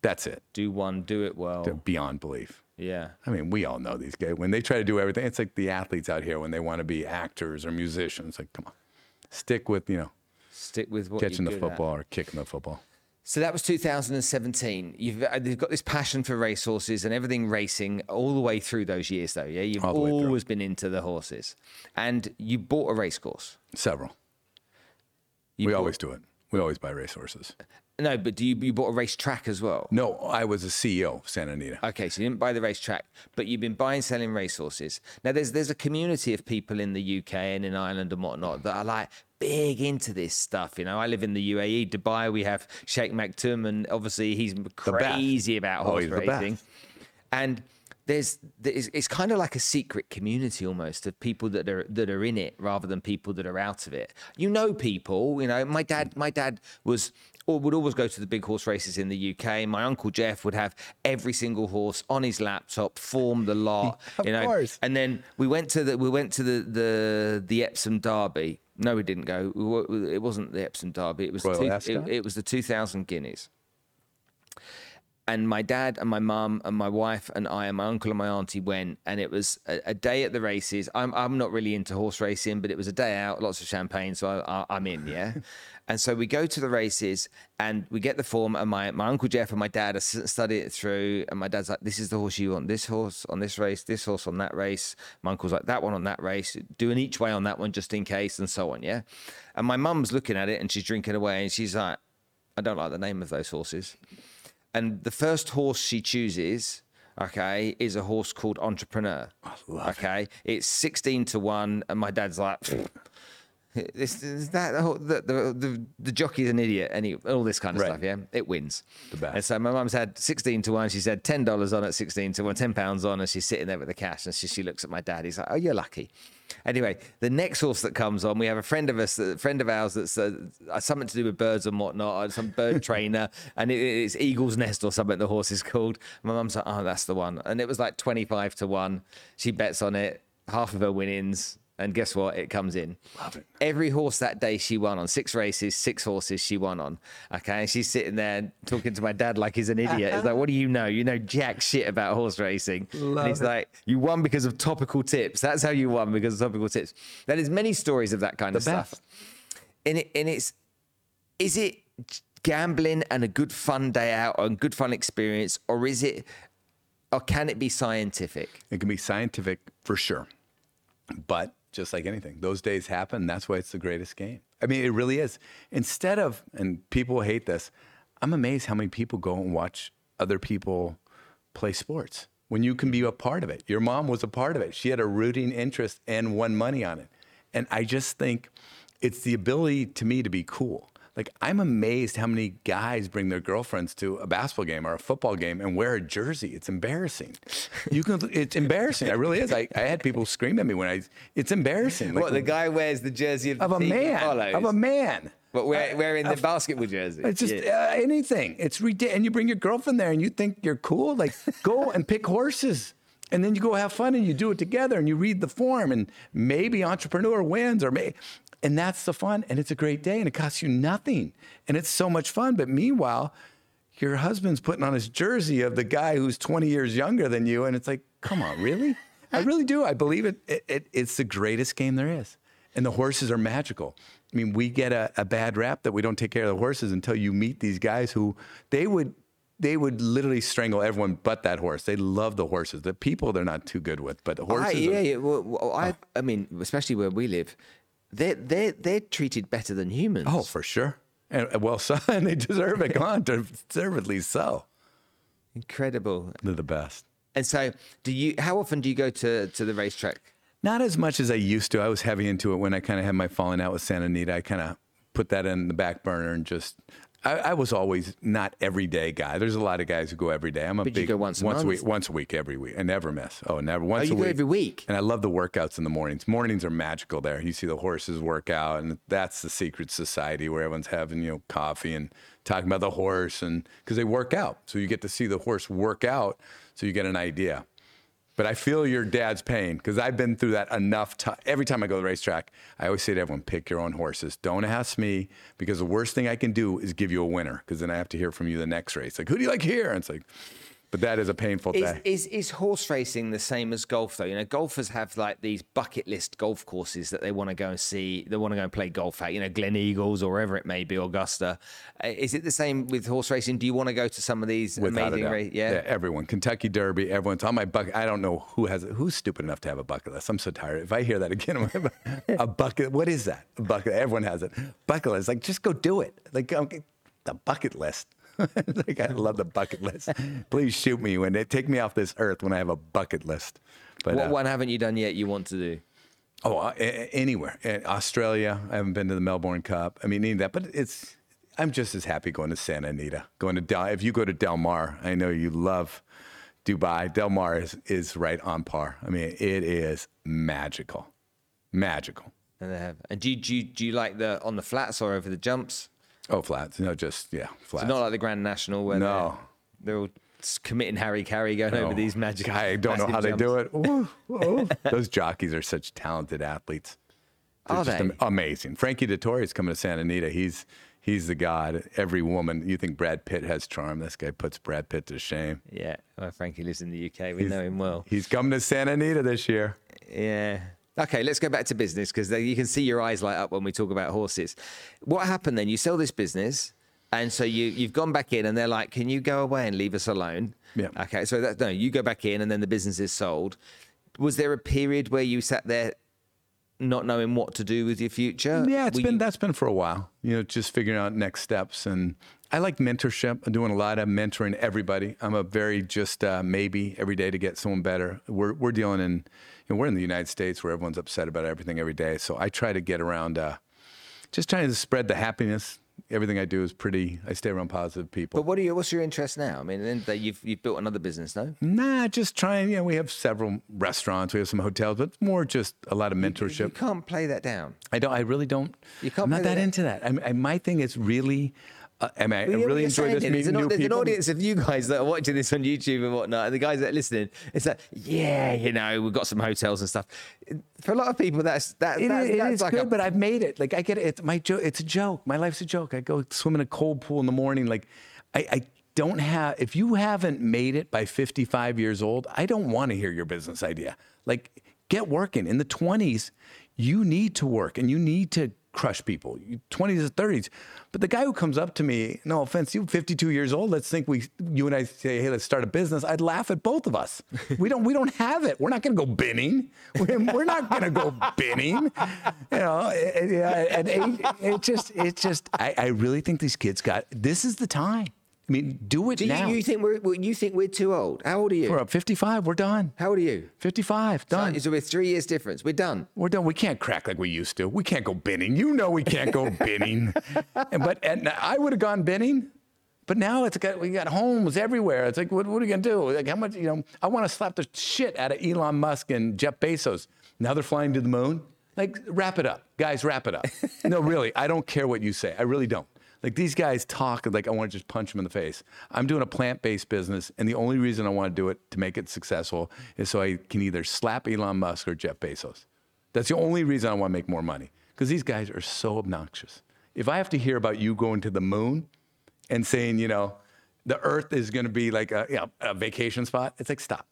That's it. Do one, do it well. Beyond belief. Yeah. I mean, we all know these guys. When they try to do everything, it's like the athletes out here when they want to be actors or musicians. Like, come on, stick with you know Stick with what catching the good at. football or kicking the football. So that was 2017. You've, uh, you've got this passion for racehorses and everything racing all the way through those years, though. Yeah, you've All the way through. always been into the horses, and you bought a race course. Several. You we bought- always do it. We always buy racehorses. No, but do you you bought a racetrack as well? No, I was a CEO of Santa Anita. Okay, so you didn't buy the racetrack, but you've been buying, selling racehorses. Now, there's there's a community of people in the UK and in Ireland and whatnot that are like big into this stuff. You know, I live in the UAE, Dubai. We have Sheikh Maktoum, and obviously he's crazy about Oh, horse the racing. And there's, there's it's kind of like a secret community almost of people that are that are in it rather than people that are out of it. You know people, you know, my dad my dad was or would always go to the big horse races in the UK. My uncle Jeff would have every single horse on his laptop, form the lot, Of you know. course. And then we went to the we went to the the the Epsom Derby. No, we didn't go. It wasn't the Epsom Derby. It was the two, it, it was the 2000 Guineas and my dad and my mum and my wife and I and my uncle and my auntie went, and it was a, a day at the races. I'm I'm not really into horse racing, but it was a day out, lots of champagne, so I, I, I'm in, yeah. and so we go to the races, and we get the form, and my, my uncle Jeff and my dad are s- studying it through, and my dad's like, "This is the horse you want. This horse on this race, this horse on that race." My uncle's like, "That one on that race, doing each way on that one just in case, and so on, yeah." And my mum's looking at it, and she's drinking away, and she's like, "I don't like the name of those horses." And the first horse she chooses okay is a horse called entrepreneur. Okay? It's 16 to 1 and my dad's like this is that the, the, the, the jockey's an idiot any all this kind of Right. stuff yeah? It wins. The best. and so my mum's had 16 to 1 she said $10 on at 16 to 1 10 pounds on and she's sitting there with the cash and she, she looks at my dad. He's like oh you're lucky anyway the next horse that comes on we have a friend of us a friend of ours that's uh, something to do with birds and whatnot some bird trainer and it, it's eagle's nest or something the horse is called. My mum's like oh that's the one. And it was like 25 to 1 she bets on it. Half of her winnings and guess what it comes in Love it. every horse that day she won on six races, six horses she won on. Okay, and she's sitting there talking to my dad like he's an idiot. It's like, what do you know? You know jack shit about horse racing. and he's it. like, you won because of topical tips. That's how you won because of topical tips. There is many stories of that kind of The stuff. And it, and it's is it gambling and a good fun day out and good fun experience, or is it, or can it be scientific? It can be scientific for sure. But just like anything, those days happen. That's why it's the greatest game. I mean, it really is. Instead of, and people hate this, I'm amazed how many people go and watch other people play sports when you can be a part of it. Your mom was a part of it. She had a rooting interest and won money on it. And I just think it's the ability to me to be cool. Like I'm amazed how many guys bring their girlfriends to a basketball game or a football game and wear a jersey. It's embarrassing. You can. It's embarrassing. It really is. I, I had people scream at me when I. It's embarrassing. Like, What the guy wears the jersey of, the of a man. Of a man. But we're, wearing the basketball jersey. It's just Yeah. uh, anything. It's ridiculous. And you bring your girlfriend there and you think you're cool. Like, go and pick horses. And then you go have fun and you do it together and you read the form and maybe entrepreneur wins or may. And that's the fun. And it's a great day and it costs you nothing. And it's so much fun. But meanwhile, your husband's putting on his jersey of the guy who's 20 years younger than you. And it's like, come on, really? I really do. I believe it. it, it it's the greatest game there is. And the horses are magical. I mean, we get a, a bad rap that we don't take care of the horses until you meet these guys who they would they would literally strangle everyone but that horse. They love the horses. The people they're not too good with, but the horses. I, are- yeah, yeah. Well, well, I, oh. I mean, especially where we live, they're they're they're treated better than humans. Oh, for sure. And and well, so and they deserve it. Come on, deservedly so. incredible! They're the best. And so, do you? How often do you go to to the racetrack? Not as much as I used to. I was heavy into it when I kind of had my falling out with Santa Anita. I kind of put that in the back burner and just I, I was always not everyday guy. There's a lot of guys who go every day. I'm a But you big go once a once month? week, once a week, every week. I never miss. Oh, never once oh, you a go week. every week? And I love the workouts in the mornings. Mornings are magical there. You see the horses work out, and that's the secret society where everyone's having you know coffee and talking about the horse, and because they work out, so you get to see the horse work out, so you get an idea. But I feel your dad's pain because I've been through that enough time. Every time I go to the racetrack, I always say to everyone, pick your own horses. Don't ask me because the worst thing I can do is give you a winner because then I have to hear from you the next race. Like, who do you like here? And it's like, but that is a painful Is, day. is is horse racing the same as golf though? You know, golfers have like these bucket list golf courses that they want to go and see. They want to go and play golf at. You know, Gleneagles or wherever it may be, Augusta. Uh, Is it the same with horse racing? Do you want to go to some of these Without amazing races? Yeah. everyone. Kentucky Derby, everyone's on my bucket. I don't know who has it. who's stupid enough to have a bucket list. I'm so tired. If I hear that again, a bucket. What is that? A bucket. Everyone has it. Bucket list. Like, just go do it. Like, okay, the bucket list. like, I love the bucket list. Please shoot me when they take me off this earth when I have a bucket list. But What uh, one haven't you done yet? You want to do? Oh, uh, anywhere. Australia. I haven't been to the Melbourne Cup. I mean, any of that. But it's. I'm just as happy going to Santa Anita. Going to Del. If you go to Del Mar, I know you love Dubai. Del Mar is is right on par. I mean, it is magical, magical. And they have. And do you, do you, do you like the on the flats or over the jumps? Oh, flats. No, just yeah, flats. So not like the Grand National where No. they're, they're all committing Harry Carry going over these magic. I don't know how they do it. Ooh, ooh. Those jockeys are such talented athletes. They're Are just they? amazing. Frankie Dettori is coming to Santa Anita. He's he's the god. Every woman, you think Brad Pitt has charm. This guy puts Brad Pitt to shame. Yeah, well, Frankie lives in the UK. We know him well. He's coming to Santa Anita this year. Yeah. Okay, let's go back to business because you can see your eyes light up when we talk about horses. What happened then? You sell this business, and so you you've gone back in, and they're like, "Can you go away and leave us alone?" Yeah. Okay, so that no, you go back in, and then the business is sold. Was there a period where you sat there, not knowing what to do with your future? Yeah, it's Were been you- that's been for a while. You know, just figuring out next steps, and I like mentorship. I'm doing a lot of mentoring everybody. I'm a very just uh, maybe every day to get someone better. We're we're dealing in, know, we're in the United States where everyone's upset about everything every day. So I try to get around, uh, just trying to spread the happiness. Everything I do is pretty. I stay around positive people. But what are you? What's your interest now? I mean, at the end of the day, you've you've built another business, no? Nah, just trying. You know, we have several restaurants, we have some hotels, but it's more just a lot of mentorship. You mentorship. can't play that down. I don't. I really don't. You can't I'm not that that. into that. I, I, my thing is really. Uh, I, I Well, you know what really you're enjoy this meeting There's, an, new there's an audience of you guys that are watching this on YouTube and whatnot, and the guys that are listening. It's like, yeah, you know, we've got some hotels and stuff. For a lot of people, that's that, It that's, it that's is like good, a, but I've made it. Like I get it. It's my joke. It's a joke. My life's a joke. I go swim in a cold pool in the morning. Like I, I don't have. If you haven't made it by 55 years old, I don't want to hear your business idea. Like get working. In the 20s, you need to work and you need to crush people. 20s to 30s. But the guy who comes up to me, no offense, you 52 years old. Let's think we, you and I say, hey, let's start a business. I'd laugh at both of us. We don't, we don't have it. We're not going to go binning. We're, not going to go binning. You know, eh, eh, it, it- yeah, it just, it just. I, I really think these kids got. This is the time. I mean, do it Do you, now. you think we're you think we're too old? How old are you? we're up 55. We're done. How old are you? 55. Done. So we're three years difference. We're done. We're done. We can't crack like we used to. We can't go binning. You know we can't go binning. And, but and I would have gone binning, but now it's got we got homes everywhere. It's like what, what are you gonna do? Like how much you know? I want to slap the shit out of Elon Musk and Jeff Bezos. Now they're flying to the moon. Like wrap it up, guys. Wrap it up. no, really, I don't care what you say. I really don't. Like these guys talk like I want to just punch them in the face. I'm doing a plant-based business, and the only reason I want to do it to make it successful is so I can either slap Elon Musk or Jeff Bezos. That's the only reason I want to make more money because these guys are so obnoxious. If I have to hear about you going to the moon and saying, you know, the Earth is going to be like a, you know, a vacation spot, it's like stop.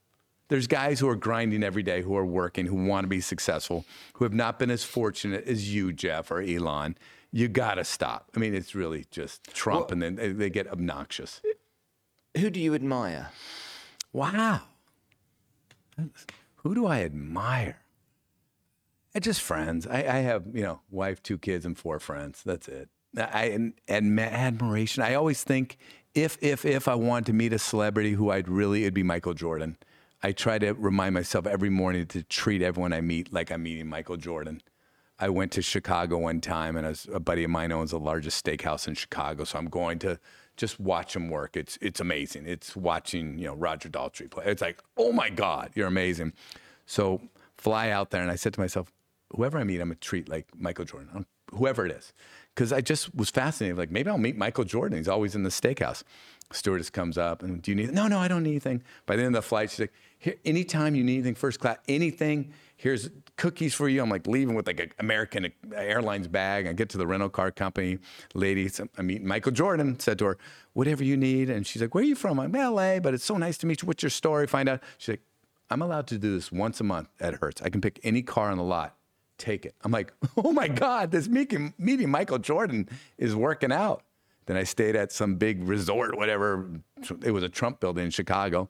There's guys who are grinding every day, who are working, who want to be successful, who have not been as fortunate as you, Jeff or Elon. You got to stop. I mean, it's really just Trump, and then they, they get obnoxious. Who do you admire? Wow. Who do I admire? Uh, Just friends. I, I have, you know, wife, two kids, and four friends. That's it. I and, and admiration. I always think if if if I wanted to meet a celebrity who I'd really, it'd be Michael Jordan. I try to remind myself every morning to treat everyone I meet like I'm meeting Michael Jordan. I went to Chicago one time, and a, a buddy of mine owns the largest steakhouse in Chicago. So I'm going to just watch him work. It's it's amazing. It's watching you know Roger Daltrey play. It's like, oh my God, you're amazing. So fly out there, and I said to myself, whoever I meet, I'm gonna treat like Michael Jordan, whoever it is, because I just was fascinated. Like maybe I'll meet Michael Jordan. He's always in the steakhouse. Stewardess comes up and do you need? No, no, I don't need anything. By the end of the flight, she's like, Here, anytime you need anything, first class, anything. Here's cookies for you. I'm like leaving with like an American uh, Airlines bag. I get to the rental car company lady. I meet Michael Jordan. Said to her, "Whatever you need." And she's like, "Where are you from?" I'm L.A. But it's so nice to meet you. What's your story? Find out. She's like, "I'm allowed to do this once a month at Hertz. I can pick any car on the lot. Take it." I'm like, "Oh my God, this meeting meeting Michael Jordan is working out." Then I stayed at some big resort, whatever. It was a Trump building in Chicago.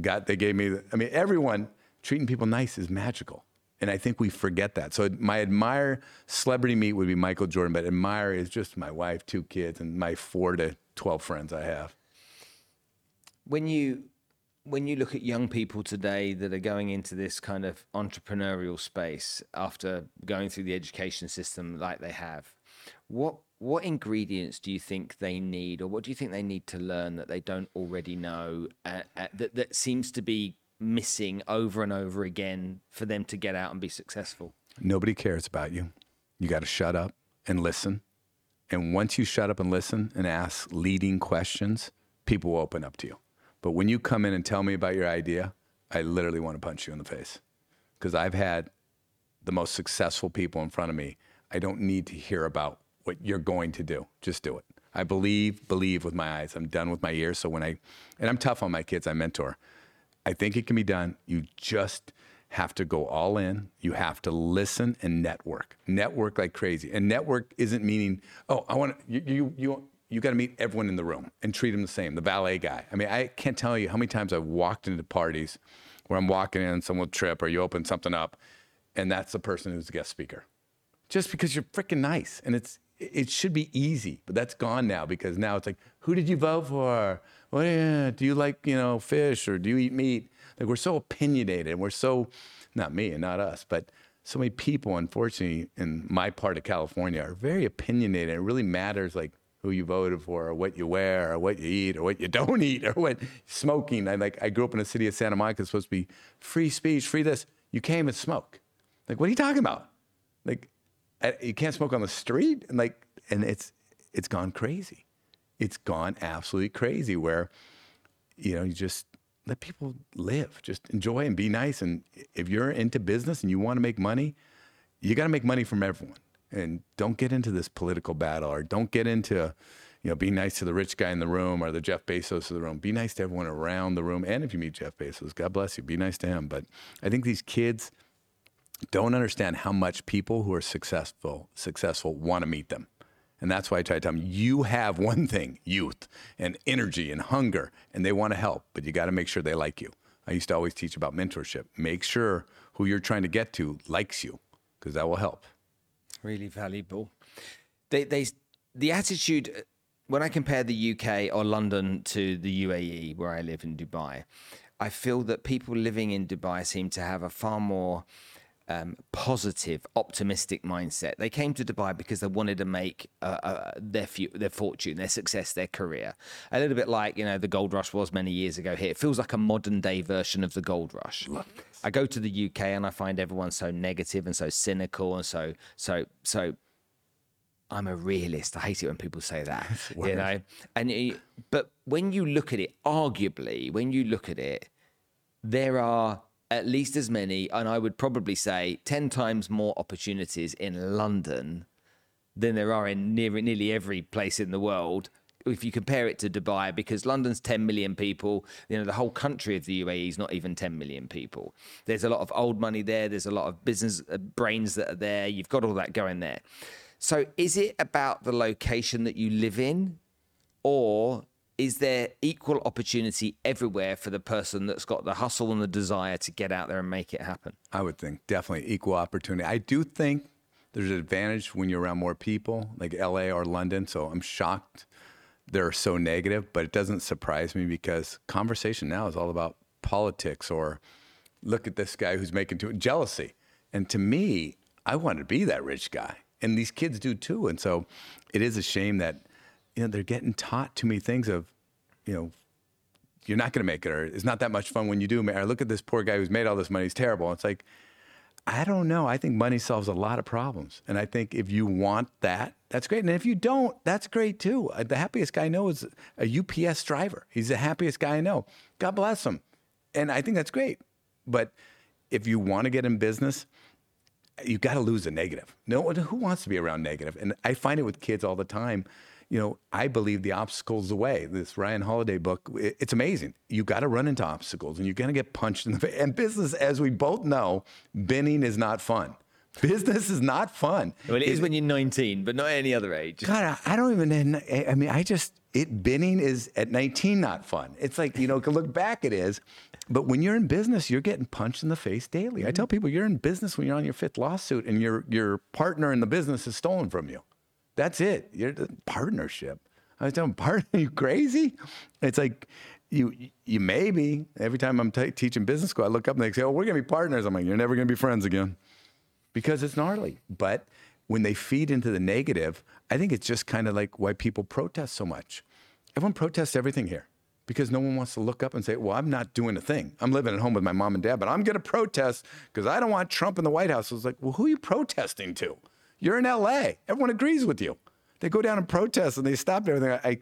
got they gave me. I mean, everyone treating people nice is magical, and I think we forget that. So my admire celebrity meet would be Michael Jordan, but admire is just my wife, two kids, and my four to twelve friends I have. When you when you look at young people today that are going into this kind of entrepreneurial space after going through the education system like they have, what what ingredients do you think they need, or what do you think they need to learn that they don't already know uh, uh, that that seems to be missing over and over again for them to get out and be successful? Nobody cares about you. You got to shut up and listen. And once you shut up and listen and ask leading questions, people will open up to you. But when you come in and tell me about your idea, I literally want to punch you in the face because I've had the most successful people in front of me. I don't need to hear about what you're going to do. Just do it. I believe, believe with my eyes. I'm done with my ears. So when I, and I'm tough on my kids, I mentor. I think it can be done. You just have to go all in. You have to listen and network. Network like crazy. And network isn't meaning, oh, I want you, you, you, you got to meet everyone in the room and treat them the same. The valet guy. I mean, I can't tell you how many times I've walked into parties where I'm walking in, someone will trip or you open something up, and that's the person who's the guest speaker. Just because you're freaking nice. And it's it should be easy, but that's gone now because now it's like, who did you vote for? Well, yeah, do you like, you know, fish or do you eat meat? Like we're so opinionated and we're so, not me and not us, but so many people, unfortunately, in my part of California are very opinionated. It really matters like who you voted for or what you wear or what you eat or what you don't eat or what smoking. I like I grew up in the city of Santa Monica, it's supposed to be free speech, free this. You came and smoke. Like, what are you talking about? Like you can't smoke on the street and like and it's it's gone crazy. It's gone absolutely crazy where you know you just let people live. Just enjoy and be nice and if you're into business and you want to make money you got to make money from everyone. And don't get into this political battle or don't get into you know be nice to the rich guy in the room or the jeff bezos of the room. Be nice to everyone around the room and if you meet jeff bezos god bless you be nice to him. But i think these kids don't understand how much people who are successful successful want to meet them. And that's why I try to tell them you have one thing, youth and energy and hunger, and they want to help, but you got to make sure they like you. I used to always teach about mentorship. Make sure who you're trying to get to likes you, because that will help. Really valuable. They, they, the attitude, uh, when I compare the UK or London to the UAE, where I live in Dubai, I feel that people living in Dubai seem to have a far more um, positive, optimistic mindset. They came to Dubai because they wanted to make uh, uh, their fu- their fortune, their success, their career. A little bit like you know the gold rush was many years ago. Here, it feels like a modern day version of the gold rush. I go to the UK and I find everyone so negative and so cynical and so so so. I'm a realist. I hate it when people say that. you know, and you, but when you look at it, arguably, when you look at it, there are at least as many, and I would probably say 10 times more opportunities in London than there are in near, nearly every place in the world. If you compare it to Dubai, because London's 10 million people, you know, the whole country of the UAE is not even 10 million people. There's a lot of old money there. There's a lot of business uh, brains that are there. You've got all that going there. So is it about the location that you live in? Or is there equal opportunity everywhere for the person that's got the hustle and the desire to get out there and make it happen? I would think definitely equal opportunity. I do think there's an advantage when you're around more people, like LA or London. So I'm shocked they're so negative, but it doesn't surprise me because conversation now is all about politics or look at this guy who's making too jealousy. And to me, I want to be that rich guy. And these kids do too. And so it is a shame that, you know, they're getting taught too many things of, you know, you're not going to make it or it's not that much fun when you do. Or look at this poor guy who's made all this money. He's terrible. It's like, I don't know. I think money solves a lot of problems. And I think if you want that, that's great. And if you don't, that's great too. Uh, the happiest guy I know is a UPS driver. He's the happiest guy I know. God bless him. And I think that's great. But if you want to get in business, you've got to lose the negative. No who wants to be around negative. And I find it with kids all the time. You know, I believe the obstacles the way. This Ryan Holiday book, it's amazing. You got to run into obstacles, and you're going to get punched in the face. And business, as we both know, binning is not fun. Business is not fun. Well, it is when you're 19, but not any other age. God, I don't even. I mean, I just it binning is at 19 not fun. It's like you know, can look back, it is. But when you're in business, you're getting punched in the face daily. I mm-hmm. tell people you're in business when you're on your fifth lawsuit and your your partner in the business is stolen from you. That's it. You're the partnership. I was telling partner, you crazy? It's like you you maybe every time I'm t- teaching business school, I look up and they say, "Oh, we're gonna be partners." I'm like, "You're never gonna be friends again," because it's gnarly. But when they feed into the negative, I think it's just kind of like why people protest so much. Everyone protests everything here because no one wants to look up and say, well, I'm not doing a thing. I'm living at home with my mom and dad, but I'm going to protest because I don't want Trump in the White House. I was like, well, who are you protesting to? You're in LA. Everyone agrees with you. They go down and protest and they stop everything. I,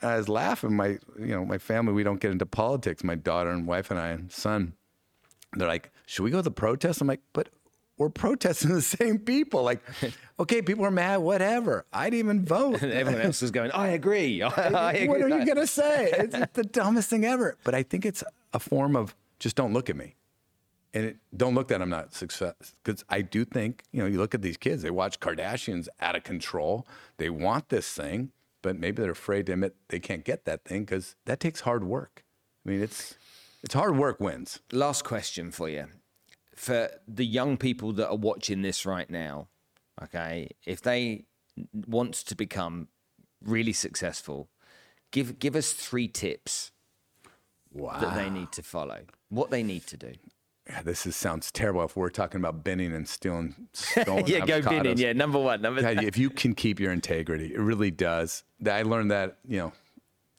I was laughing. My, you know, my family, we don't get into politics. My daughter and wife and I and son, they're like, should we go to the protest? I'm like, but we're protesting the same people. Like, okay, people are mad, whatever. I didn't even vote. And everyone else is going, I agree. I, I agree. What are you going to say? It's the dumbest thing ever. But I think it's a form of just don't look at me. And it, don't look that I'm not success. Because I do think, you know, you look at these kids, they watch Kardashians out of control. They want this thing, but maybe they're afraid to admit they can't get that thing because that takes hard work. I mean, it's it's hard work wins. Last question for you for the young people that are watching this right now, okay, if they want to become really successful, give give us three tips wow. that they need to follow. What they need to do. This is, sounds terrible if we're talking about binning and stealing. Stolen yeah, go binning. Yeah, number one. Number. Yeah, if you can keep your integrity, it really does. I learned that you know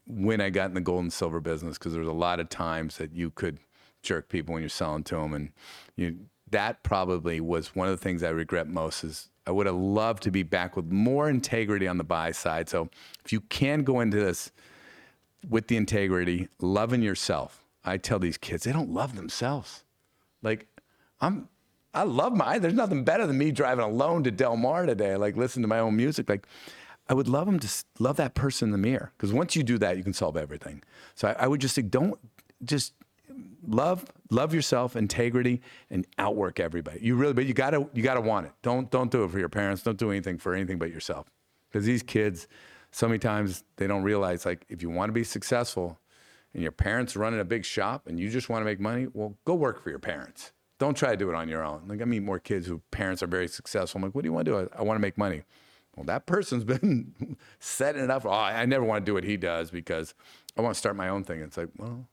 when I got in the gold and silver business because there was a lot of times that you could jerk people when you're selling to them, and you that probably was one of the things I regret most. Is I would have loved to be back with more integrity on the buy side. So if you can go into this with the integrity, loving yourself, I tell these kids they don't love themselves. Like I'm I love my, there's nothing better than me driving alone to Del Mar today. like listen to my own music. Like I would love them to love that person in the mirror. Because once you do that, you can solve everything. So I, I would just say, don't just love love yourself, integrity, and outwork everybody. You really, but you gotta you gotta want it. Don't don't do it for your parents. Don't do anything for anything but yourself. Because these kids, so many times they don't realize like if you want to be successful, and your parents running a big shop, and you just want to make money, well, go work for your parents. Don't try to do it on your own. Like I meet more kids who parents are very successful. I'm like, what do you want to do? I, I want to make money. Well, that person's been setting it up. Oh, I never want to do what he does because I want to start my own thing. It's like, well,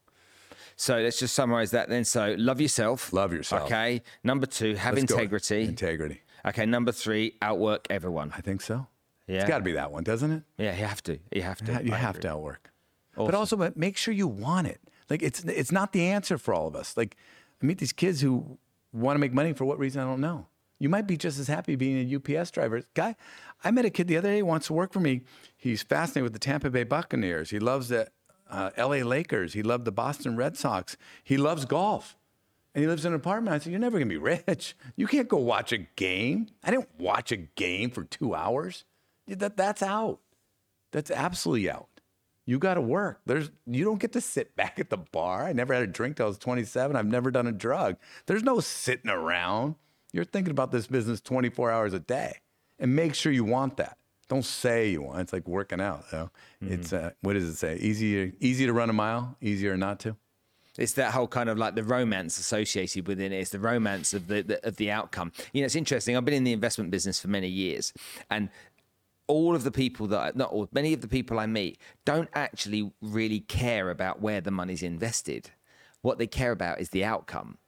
so let's just summarize that then. So love yourself. Love yourself. Okay. Number two, have let's integrity. Integrity. Okay. Number three, outwork everyone. I think so. Yeah. It's got to be that one, doesn't it? Yeah, you have to. You have to. You have to outwork. Awesome. But also, but make sure you want it. Like it's it's not the answer for all of us. Like I meet these kids who want to make money for what reason I don't know. You might be just as happy being a UPS driver. Guy, I met a kid the other day who wants to work for me. He's fascinated with the Tampa Bay Buccaneers. He loves the uh, LA Lakers. He loved the Boston Red Sox. He loves golf. And he lives in an apartment. I said, You're never going to be rich. You can't go watch a game. I didn't watch a game for two hours. That, that's out. That's absolutely out. You got to work. There's, you don't get to sit back at the bar. I never had a drink till I was 27. I've never done a drug. There's no sitting around. You're thinking about this business 24 hours a day. And make sure you want that. Don't say you want. It's like working out. You mm-hmm. It's uh, what does it say? Easier, easy to run a mile. Easier not to. It's that whole kind of like the romance associated within it. It's the romance of the, the of the outcome. You know, it's interesting. I've been in the investment business for many years, and all of the people that I, not all, many of the people I meet don't actually really care about where the money's invested. What they care about is the outcome.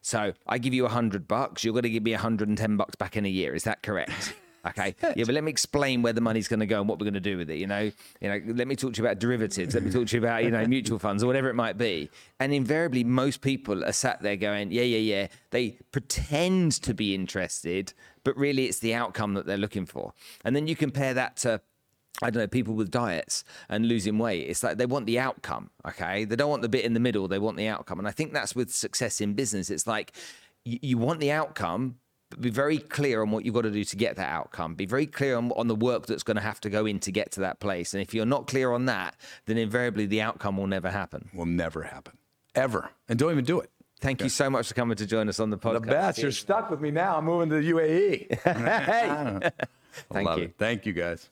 So I give you a hundred bucks, you're going to give me a hundred and ten bucks back in a year. Is that correct? Okay. Yeah, but let me explain where the money's going to go and what we're going to do with it. You know, you know. Let me talk to you about derivatives. Let me talk to you about you know mutual funds or whatever it might be. And invariably, most people are sat there going, yeah, yeah, yeah. They pretend to be interested, but really it's the outcome that they're looking for. And then you compare that to I don't know, people with diets and losing weight. It's like they want the outcome, okay? They don't want the bit in the middle, they want the outcome. And I think that's with success in business. It's like you, you want the outcome, but be very clear on what you've got to do to get that outcome. Be very clear on, on the work that's going to have to go in to get to that place. And if you're not clear on that, then invariably the outcome will never happen. Will never happen. Ever. And don't even do it. Thank you so much for coming to join us on the podcast. The best. You're stuck with me now. I'm moving to the UAE. hey. Thank you. It. Thank you guys.